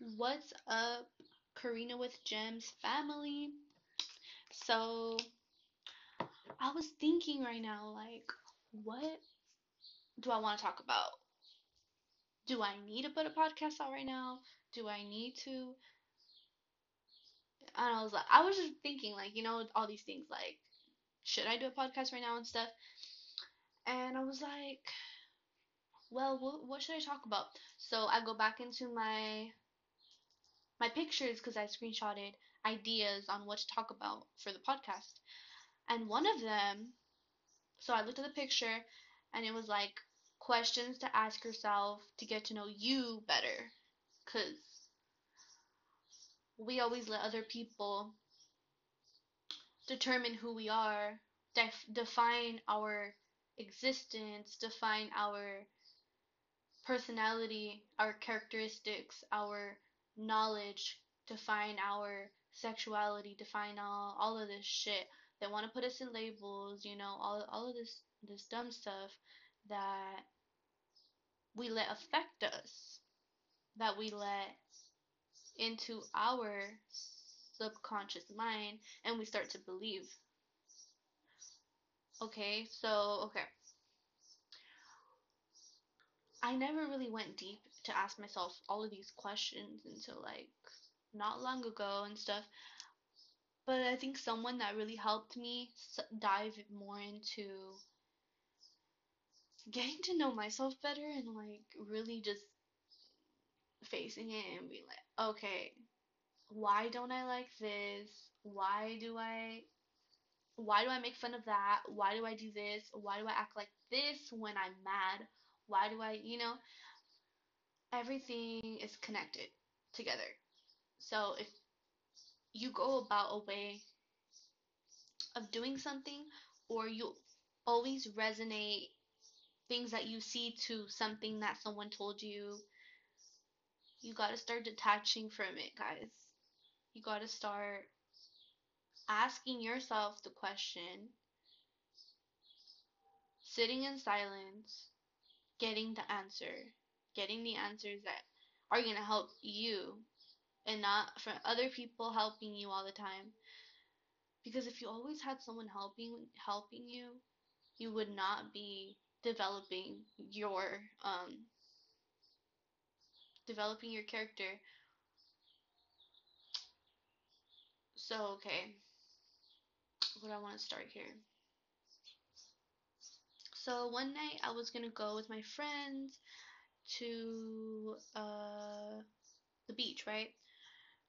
What's up, Karina with Gems family? So, I was thinking right now, like, what do I want to talk about? Do I need to put a podcast out right now? Do I need to? And I was like, I was just thinking, like, you know, all these things, like, should I do a podcast right now and stuff? And I was like, well, what, what should I talk about? So I go back into my my pictures because I screenshotted ideas on what to talk about for the podcast. And one of them, so I looked at the picture and it was like questions to ask yourself to get to know you better. Because we always let other people determine who we are, def- define our existence, define our personality, our characteristics, our knowledge, define our sexuality, define all, all of this shit. They want to put us in labels, you know, all, all of this this dumb stuff that we let affect us, that we let into our subconscious mind, and we start to believe. Okay, so, okay. I never really went deep to ask myself all of these questions until like not long ago and stuff. But I think someone that really helped me dive more into getting to know myself better and like really just facing it and be like, okay, why don't I like this? Why do I why do I make fun of that? Why do I do this? Why do I act like this when I'm mad? Why do I, you know, everything is connected together. So if you go about a way of doing something or you always resonate things that you see to something that someone told you, you got to start detaching from it, guys. You got to start asking yourself the question, sitting in silence, getting the answer, getting the answers that are going to help you and not from other people helping you all the time. Because if you always had someone helping helping you, you would not be developing your um developing your character. So, okay. What I want to start here. So, one night I was going to go with my friends to uh, the beach, right?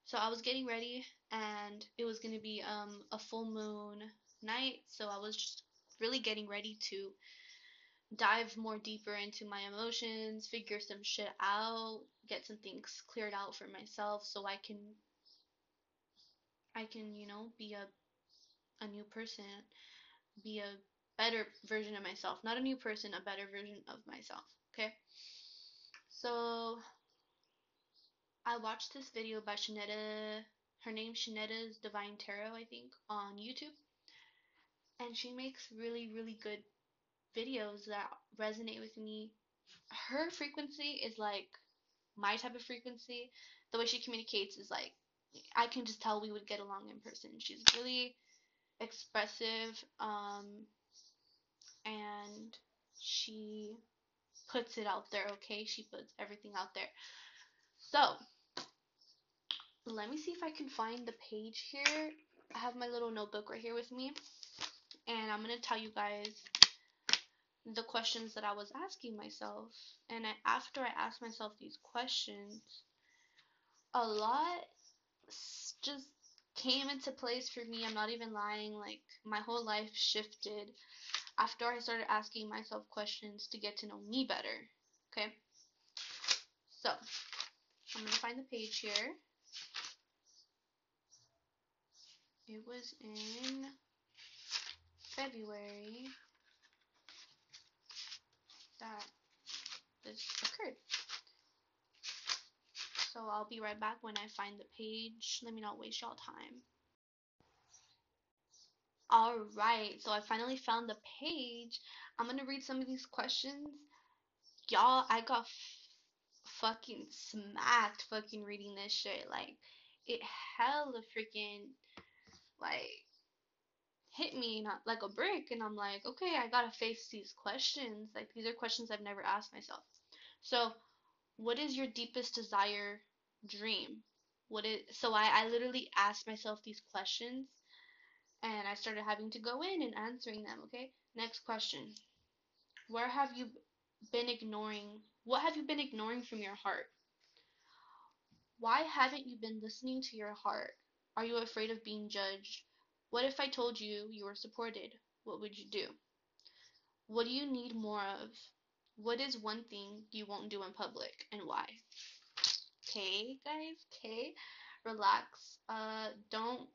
So I was getting ready, and it was gonna be um, a full moon night. So I was just really getting ready to dive more deeper into my emotions, figure some shit out, get some things cleared out for myself, so I can, I can, you know, be a a new person, be a better version of myself. Not a new person, a better version of myself. Okay. So I watched this video by Shanetta. Her name Shanetta's Divine Tarot, I think, on YouTube. And she makes really, really good videos that resonate with me. Her frequency is like my type of frequency. The way she communicates is like I can just tell we would get along in person. She's really expressive, um, and she puts it out there, okay? She puts everything out there. So, let me see if I can find the page here. I have my little notebook right here with me. And I'm going to tell you guys the questions that I was asking myself. And I, after I asked myself these questions, a lot just came into place for me. I'm not even lying. Like, my whole life shifted after I started asking myself questions to get to know me better. Okay? So, I'm going to find the page here. It was in February that this occurred. So I'll be right back when I find the page. Let me not waste y'all time. Alright, so I finally found the page. I'm gonna read some of these questions. Y'all, I got fucking smacked fucking reading this shit. Like, it hella freaking, like, hit me not like a brick. And I'm like, okay, I gotta face these questions. Like, these are questions I've never asked myself. So, what is your deepest desire dream? What is, so I, I literally asked myself these questions and I started having to go in and answering them, okay? Next question. Where have you been ignoring? What have you been ignoring from your heart? Why haven't you been listening to your heart? Are you afraid of being judged? What if I told you you were supported? What would you do? What do you need more of? What is one thing you won't do in public and why? Okay, guys, okay. Relax. Uh don't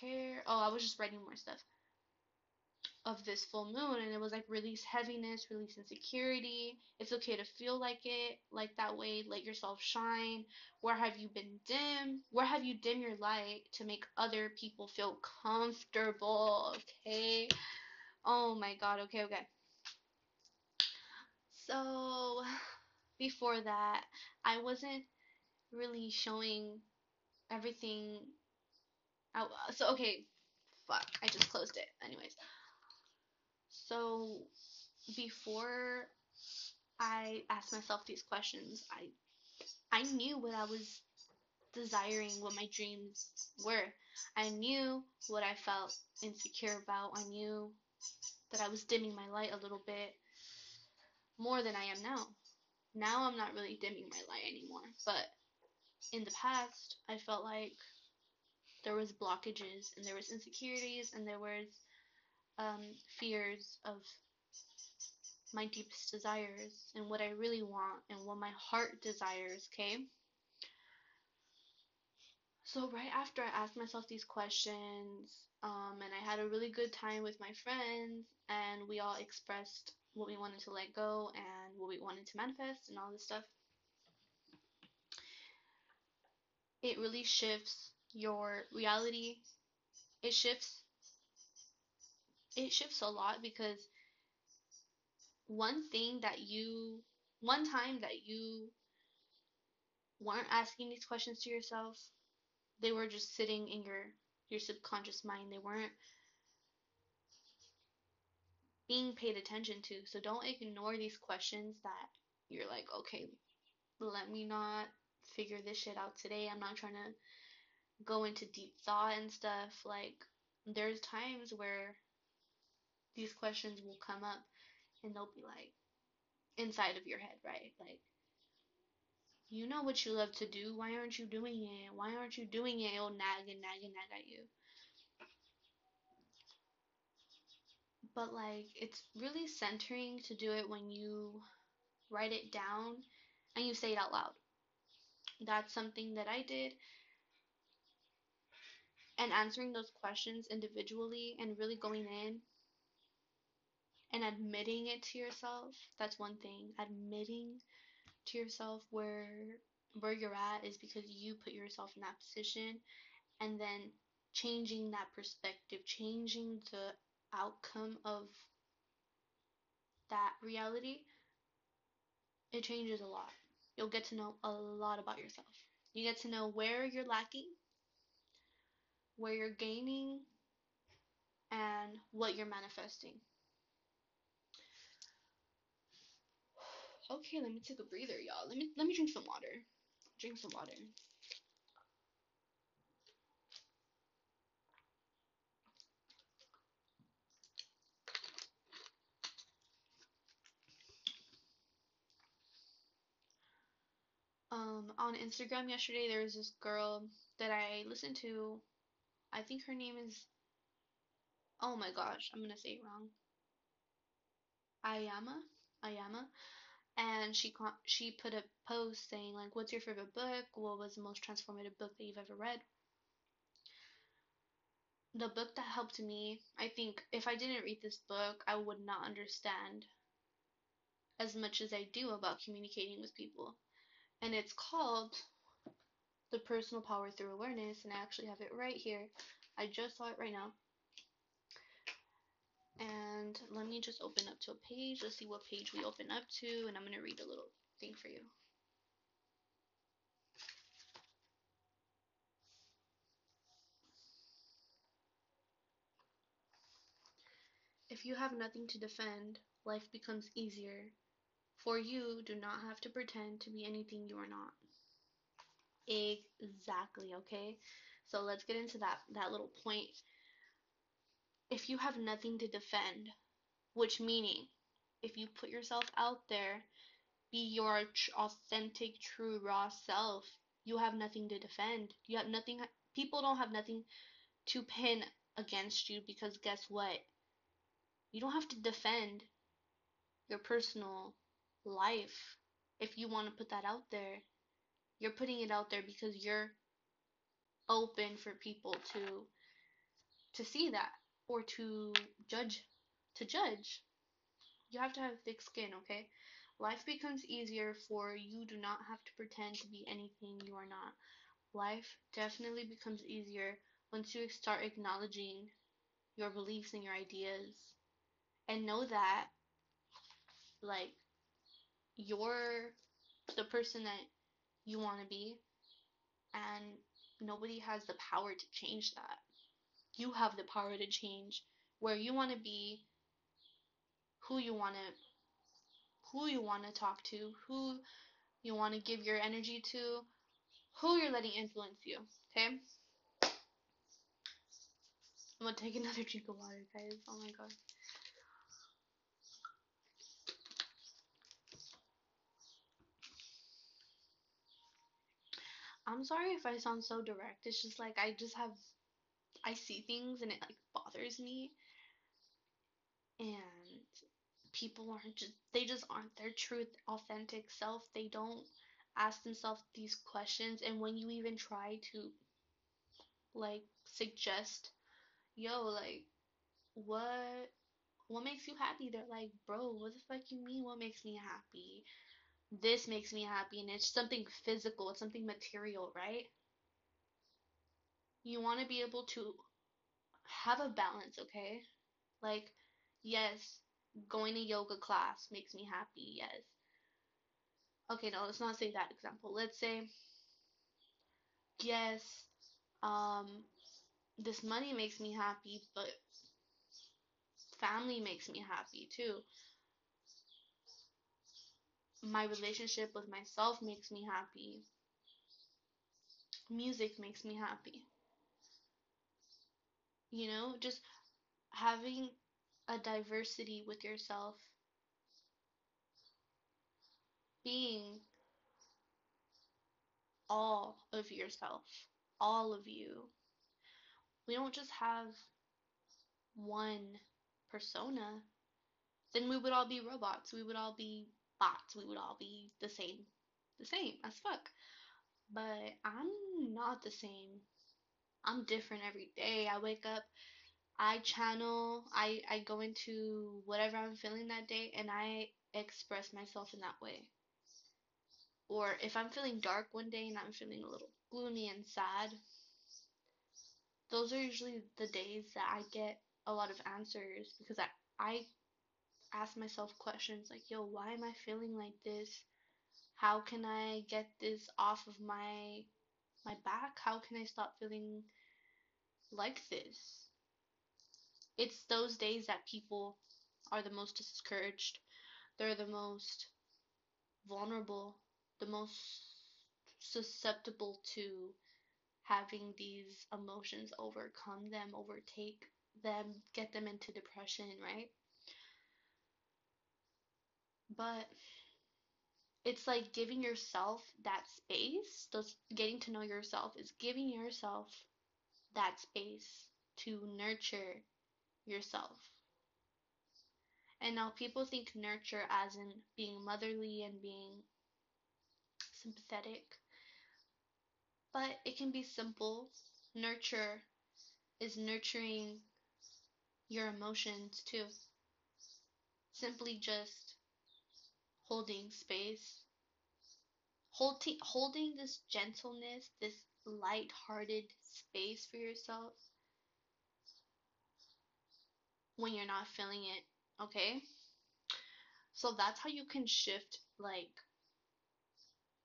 care. Oh, I was just writing more stuff of this full moon and it was like release heaviness, release insecurity. It's okay to feel like it, like that way, let yourself shine. Where have you been dim? Where have you dim your light to make other people feel comfortable? Okay. Oh my god, okay, okay. So before that, I wasn't really showing everything out. So okay, fuck, I just closed it. Anyways, so before I asked myself these questions, I I knew what I was desiring, what my dreams were. I knew what I felt insecure about. I knew that I was dimming my light a little bit more than I am now. Now I'm not really dimming my light anymore, but in the past, I felt like there was blockages and there was insecurities and there was um, fears of my deepest desires and what I really want and what my heart desires, okay? So right after I asked myself these questions, um, and I had a really good time with my friends, and we all expressed what we wanted to let go and what we wanted to manifest and all this stuff. It really shifts your reality. It shifts it shifts a lot because one thing that you one time that you weren't asking these questions to yourself they were just sitting in your your subconscious mind they weren't being paid attention to so don't ignore these questions that you're like okay let me not figure this shit out today i'm not trying to go into deep thought and stuff like there's times where these questions will come up and they'll be like inside of your head, right? Like, you know what you love to do. Why aren't you doing it? Why aren't you doing it? It'll nag and nag and nag at you. But, like, it's really centering to do it when you write it down and you say it out loud. That's something that I did. And answering those questions individually and really going in and admitting it to yourself that's one thing. Admitting to yourself where where you're at is because you put yourself in that position and then changing that perspective changing the outcome of that reality it changes a lot. You'll get to know a lot about yourself. You get to know where you're lacking where you're gaining and what you're manifesting Okay, let me take a breather, y'all. Let me let me drink some water. Drink some water. Um, on Instagram yesterday, there was this girl that I listened to. I think her name is. Oh my gosh, I'm gonna say it wrong. Ayama, Ayama and she she put a post saying like what's your favorite book what was the most transformative book that you've ever read the book that helped me i think if i didn't read this book i would not understand as much as i do about communicating with people and it's called the personal power through awareness, and I actually have it right here. I just saw it right now. And let me just open up to a page. Let's see what page we open up to, and I'm going to read a little thing for you. If you have nothing to defend, life becomes easier, for you do not have to pretend to be anything you are not. Exactly, okay? So let's get into that that little point. If you have nothing to defend, which meaning if you put yourself out there, be your tr- authentic, true, raw self, you have nothing to defend. You have nothing people don't have nothing to pin against you because guess what? You don't have to defend your personal life if you want to put that out there. You're putting it out there because you're open for people to to see that or to judge to judge. You have to have thick skin, okay? Life becomes easier for you do not have to pretend to be anything you are not. Life definitely becomes easier once you start acknowledging your beliefs and your ideas and know that like you're the person that you want to be and nobody has the power to change that. You have the power to change where you want to be, who you want to who you want to talk to, who you want to give your energy to, who you're letting influence you, okay? I'm gonna take another drink of water, guys. Oh my god. I'm sorry if I sound so direct. It's just like I just have I see things and it like bothers me. And people aren't just they just aren't their truth authentic self. They don't ask themselves these questions and when you even try to like suggest, yo, like what what makes you happy? They're like, bro, what the fuck you mean what makes me happy? This makes me happy and it's something physical, it's something material, right? You want to be able to have a balance, okay? Like, yes, going to yoga class makes me happy, yes. Okay, no, let's not say that example. Let's say, yes, um, this money makes me happy, but family makes me happy too. My relationship with myself makes me happy. Music makes me happy. You know, just having a diversity with yourself, being all of yourself, all of you. We don't just have one persona. Then we would all be robots. We would all be bots. We would all be the same. The same as fuck. But I'm not the same. I'm different every day. I wake up, I channel, I, I go into whatever I'm feeling that day, and I express myself in that way. Or if I'm feeling dark one day and I'm feeling a little gloomy and sad, those are usually the days that I get a lot of answers because I, I ask myself questions like, yo, why am I feeling like this? How can I get this off of my my back? How can I stop feeling like this? It's those days that people are the most discouraged. They're the most vulnerable, the most susceptible to having these emotions overcome them, overtake them, get them into depression, right? But it's like giving yourself that space, those getting to know yourself is giving yourself that space to nurture yourself. And now people think nurture as in being motherly and being sympathetic. But it can be simple. Nurture is nurturing your emotions too. Simply just holding space. Holding, holding this gentleness, this light-hearted space for yourself when you're not feeling it, okay? So that's how you can shift like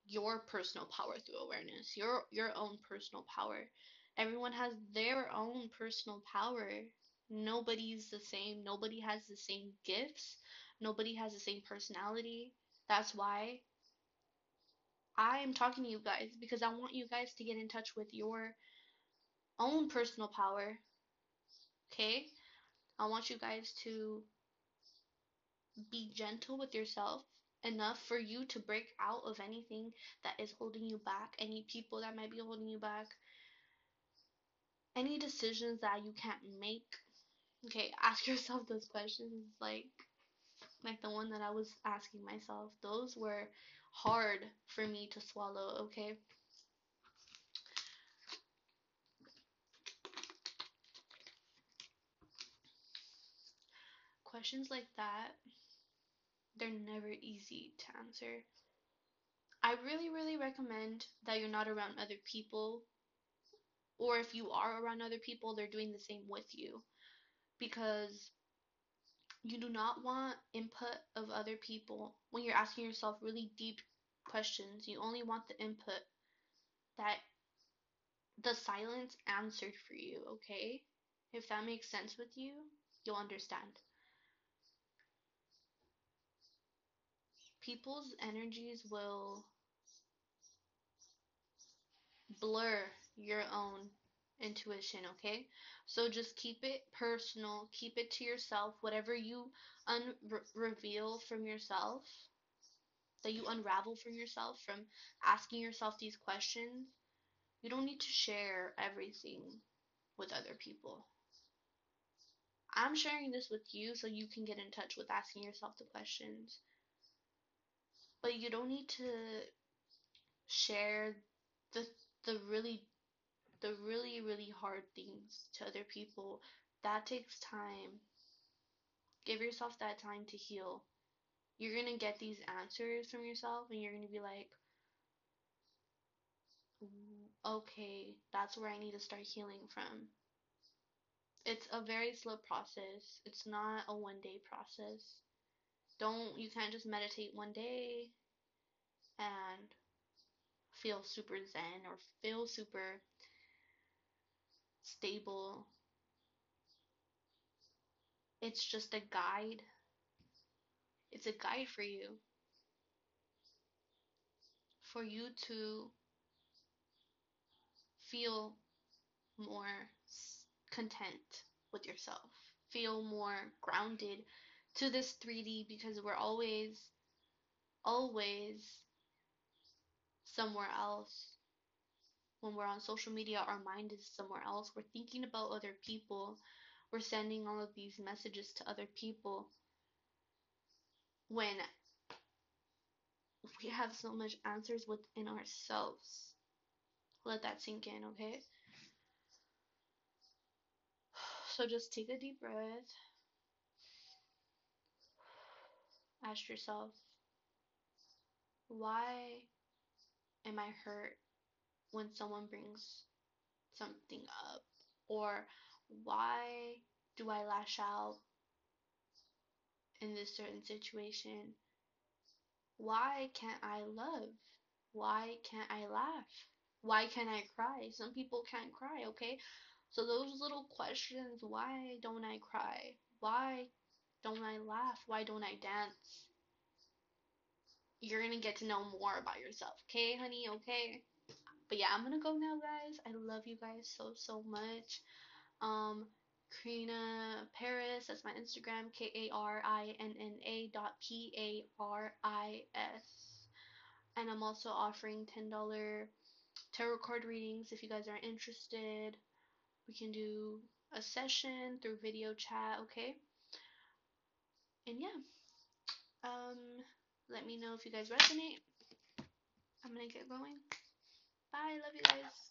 your personal power through awareness, your your own personal power. Everyone has their own personal power. Nobody's the same. Nobody has the same gifts. Nobody has the same personality. That's why I am talking to you guys because I want you guys to get in touch with your own personal power. Okay? I want you guys to be gentle with yourself enough for you to break out of anything that is holding you back, any people that might be holding you back, any decisions that you can't make. Okay, ask yourself those questions like like the one that I was asking myself. Those were hard for me to swallow, okay? Questions like that, they're never easy to answer. I really, really recommend that you're not around other people, or if you are around other people, they're doing the same with you. Because you do not want input of other people when you're asking yourself really deep questions. You only want the input that the silence answered for you, okay? If that makes sense with you, you'll understand. People's energies will blur your own intuition, okay? So just keep it personal, keep it to yourself. Whatever you unreveal from yourself, that you unravel from yourself from asking yourself these questions, you don't need to share everything with other people. I'm sharing this with you so you can get in touch with asking yourself the questions. But you don't need to share the the really the really, really hard things to other people, that takes time. Give yourself that time to heal. You're going to get these answers from yourself and you're going to be like, okay, that's where I need to start healing from. It's a very slow process. It's not a one day process. Don't, you can't just meditate one day and feel super zen or feel super stable. It's just a guide. It's a guide for you. For you to feel more content with yourself. Feel more grounded to this 3D because we're always, always somewhere else when we're on social media, our mind is somewhere else. We're thinking about other people. We're sending all of these messages to other people when we have so much answers within ourselves. Let that sink in, okay? So just take a deep breath. Ask yourself, why am I hurt when someone brings something up? Or why do I lash out in this certain situation? Why can't I love? Why can't I laugh? Why can't I cry? Some people can't cry, okay? So those little questions, why don't I cry? Why don't I laugh? Why don't I dance? You're gonna get to know more about yourself, okay, honey? Okay? But yeah, I'm gonna go now, guys. I love you guys so so much. Um, Karina Paris. That's my Instagram. K A R I N N A dot P A R I S. And I'm also offering ten dollar tarot card readings if you guys are interested. We can do a session through video chat. Okay. And yeah. Um, let me know if you guys resonate. I'm gonna get going. Bye. Love you guys.